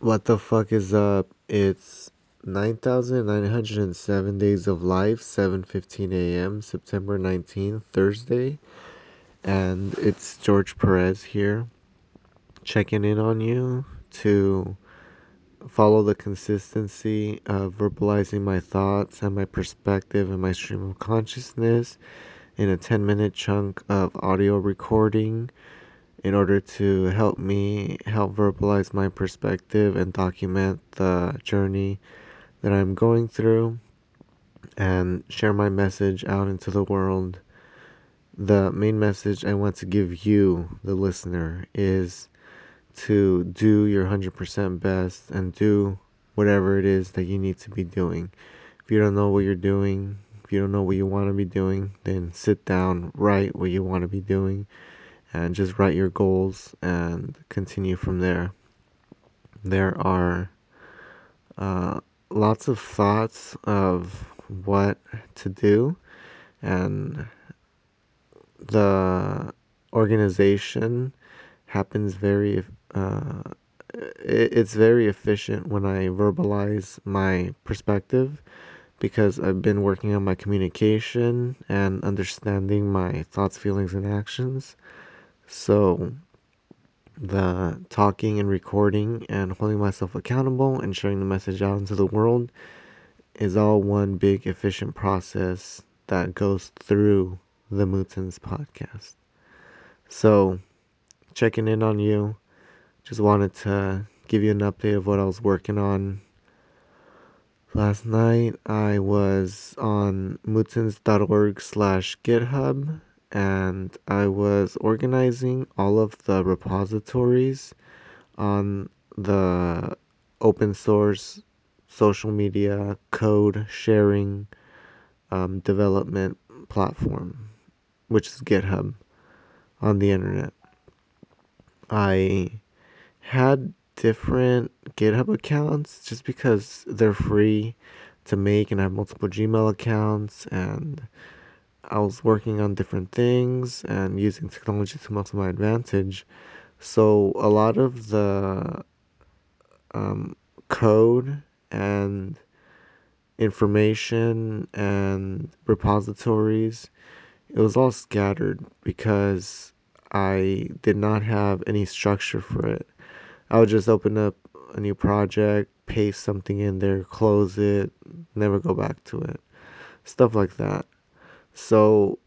What the fuck is up? It's 9,907 days of life, 7:15 a.m., September 19th, Thursday, and it's George Perez here checking in on you to follow the consistency of verbalizing my thoughts and my perspective and my stream of consciousness in a 10 minute chunk of audio recording in order to help me help verbalize my perspective and document the journey that I'm going through and share my message out into the world. The main message I want to give you, the listener, is to do your 100% best and do whatever it is that you need to be doing. If you don't know what you're doing, if you don't know what you want to be doing, then sit down, write what you want to be doing, and just write your goals and continue from there. There are uh, lots of thoughts of what to do, and the organization happens very uh, it's very efficient when I verbalize my perspective because I've been working on my communication and understanding my thoughts, feelings, and actions. So, the talking and recording and holding myself accountable and sharing the message out into the world is all one big efficient process that goes through the Mootens podcast. So, checking in on you. Just wanted to give you an update of what I was working on. Last night I was on mootens.org slash github and I was organizing all of the repositories on the open source social media code sharing um, development platform, which is GitHub on the internet. I had different GitHub accounts just because they're free to make and have multiple Gmail accounts and I was working on different things and using technology to my advantage. So a lot of the um, code and information and repositories, it was all scattered because I did not have any structure for it. I would just open up a new project, paste something in there, close it, never go back to it. Stuff like that. So,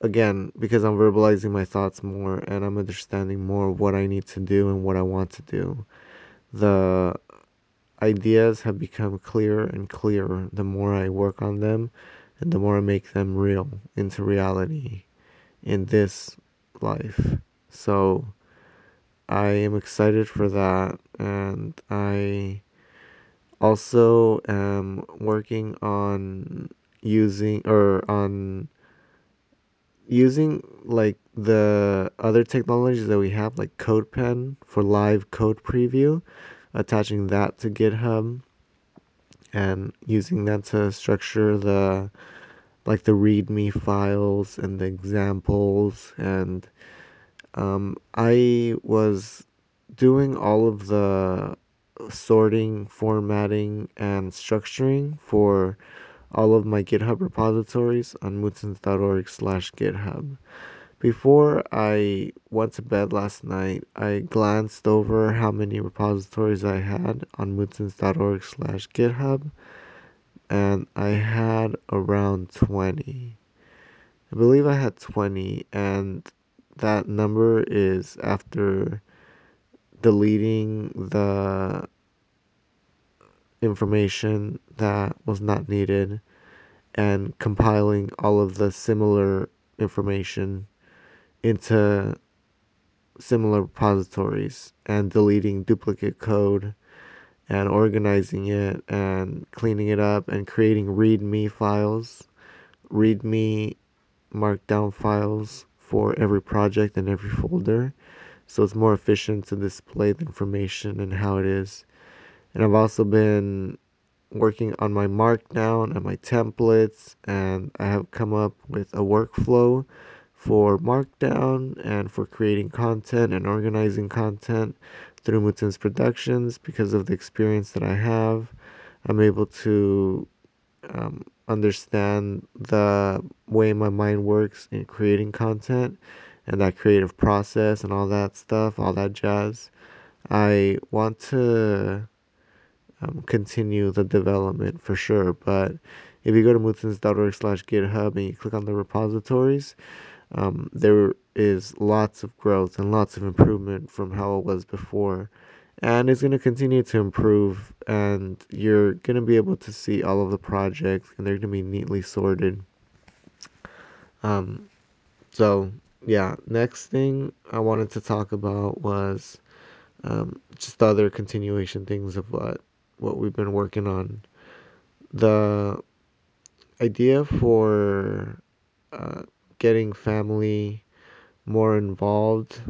again, because I'm verbalizing my thoughts more and I'm understanding more what I need to do and what I want to do, the ideas have become clearer and clearer the more I work on them and the more I make them real into reality in this life. So I am excited for that and I also am working on using or on using like the other technologies that we have like CodePen for live code preview attaching that to GitHub and using that to structure the like the readme files and the examples. And um, I was doing all of the sorting, formatting, and structuring for all of my GitHub repositories on mootens.org slash GitHub. Before I went to bed last night, I glanced over how many repositories I had on mootens.org slash GitHub, and I had around 20. I believe I had 20, and that number is after deleting the information that was not needed and compiling all of the similar information into similar repositories and deleting duplicate code and organizing it and cleaning it up and creating readme files, readme markdown files for every project and every folder. So it's more efficient to display the information and how it is. And I've also been working on my markdown and my templates, and I have come up with a workflow for markdown and for creating content and organizing content through Mootens Productions because of the experience that I have. I'm able to um, understand the way my mind works in creating content and that creative process and all that stuff, all that jazz. I want to um, continue the development for sure, but if you go to mootens.org slash github and you click on the repositories, um, there is lots of growth and lots of improvement from how it was before. And it's going to continue to improve and you're going to be able to see all of the projects and they're going to be neatly sorted. Um, so yeah next thing i wanted to talk about was um, just other continuation things of what what we've been working on the idea for uh, getting family more involved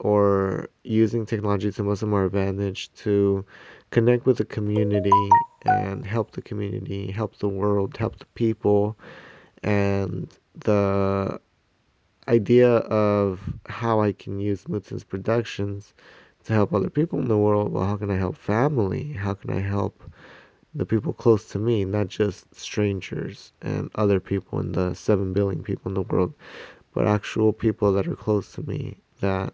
or using technology to most of our advantage to connect with the community and help the community, help the world, help the people. And the idea of how I can use Mootens Productions to help other people in the world. Well, how can I help family? How can I help the people close to me, not just strangers and other people in the 7 billion people in the world, but actual people that are close to me that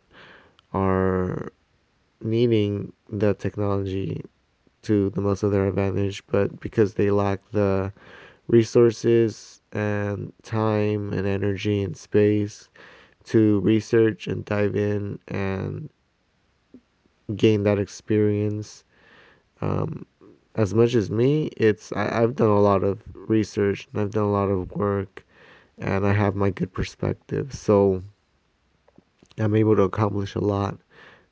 are needing the technology to the most of their advantage, but because they lack the resources and time and energy and space to research and dive in and gain that experience. Um, as much as me, it's I, I've done a lot of research and I've done a lot of work and I have my good perspective. So I'm able to accomplish a lot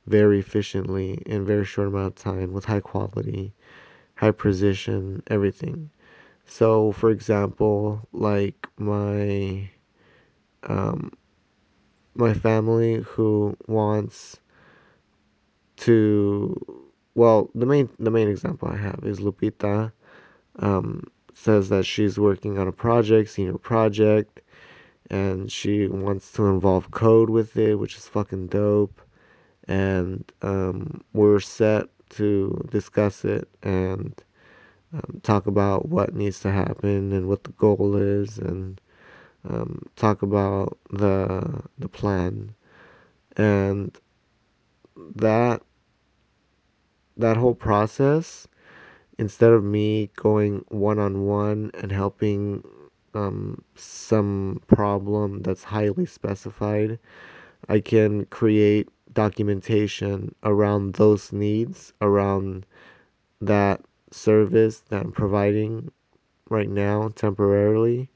very efficiently in very short amount of time with high quality, high precision, everything. So, for example, like my um, my family who wants to well, the main the main example I have is Lupita. Um, says that she's working on a project, senior project, and she wants to involve code with it, which is fucking dope. And um, we're set to discuss it and um, talk about what needs to happen and what the goal is, and um, talk about the the plan. And that that whole process, instead of me going one on one and helping um, some problem that's highly specified, I can create documentation around those needs, around that service that I'm providing right now temporarily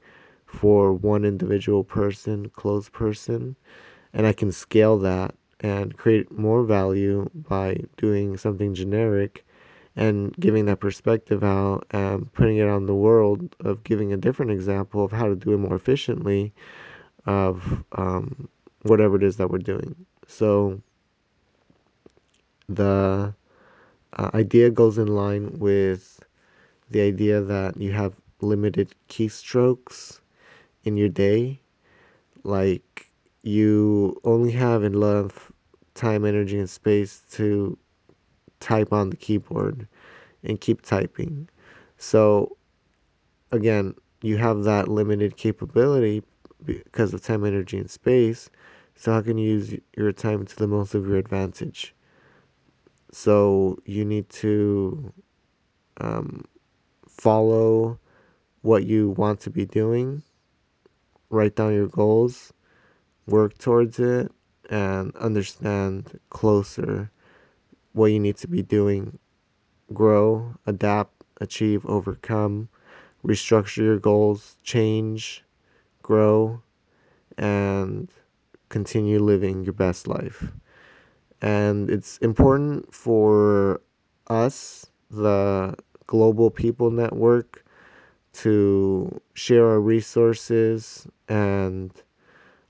for one individual person, close person, and I can scale that and create more value by doing something generic and giving that perspective out and putting it on the world of giving a different example of how to do it more efficiently of um, whatever it is that we're doing. So the uh, idea goes in line with the idea that you have limited keystrokes in your day. Like you only have enough time, energy, and space to type on the keyboard and keep typing. So again, you have that limited capability because of time, energy, and space. So how can you use your time to the most of your advantage? So you need to um, follow what you want to be doing, write down your goals, work towards it, and understand closer what you need to be doing. Grow, adapt, achieve, overcome, restructure your goals, change, grow, and continue living your best life. And it's important for us, the Global People Network, to share our resources and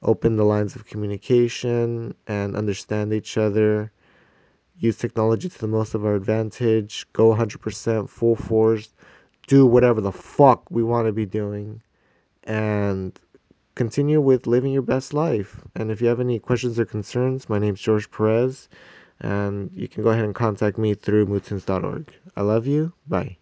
open the lines of communication and understand each other. Use technology to the most of our advantage. Go 100% full force. Do whatever the fuck we want to be doing. And continue with living your best life. And if you have any questions or concerns, my name's George Perez. And you can go ahead and contact me through mootens.org. I love you. Bye.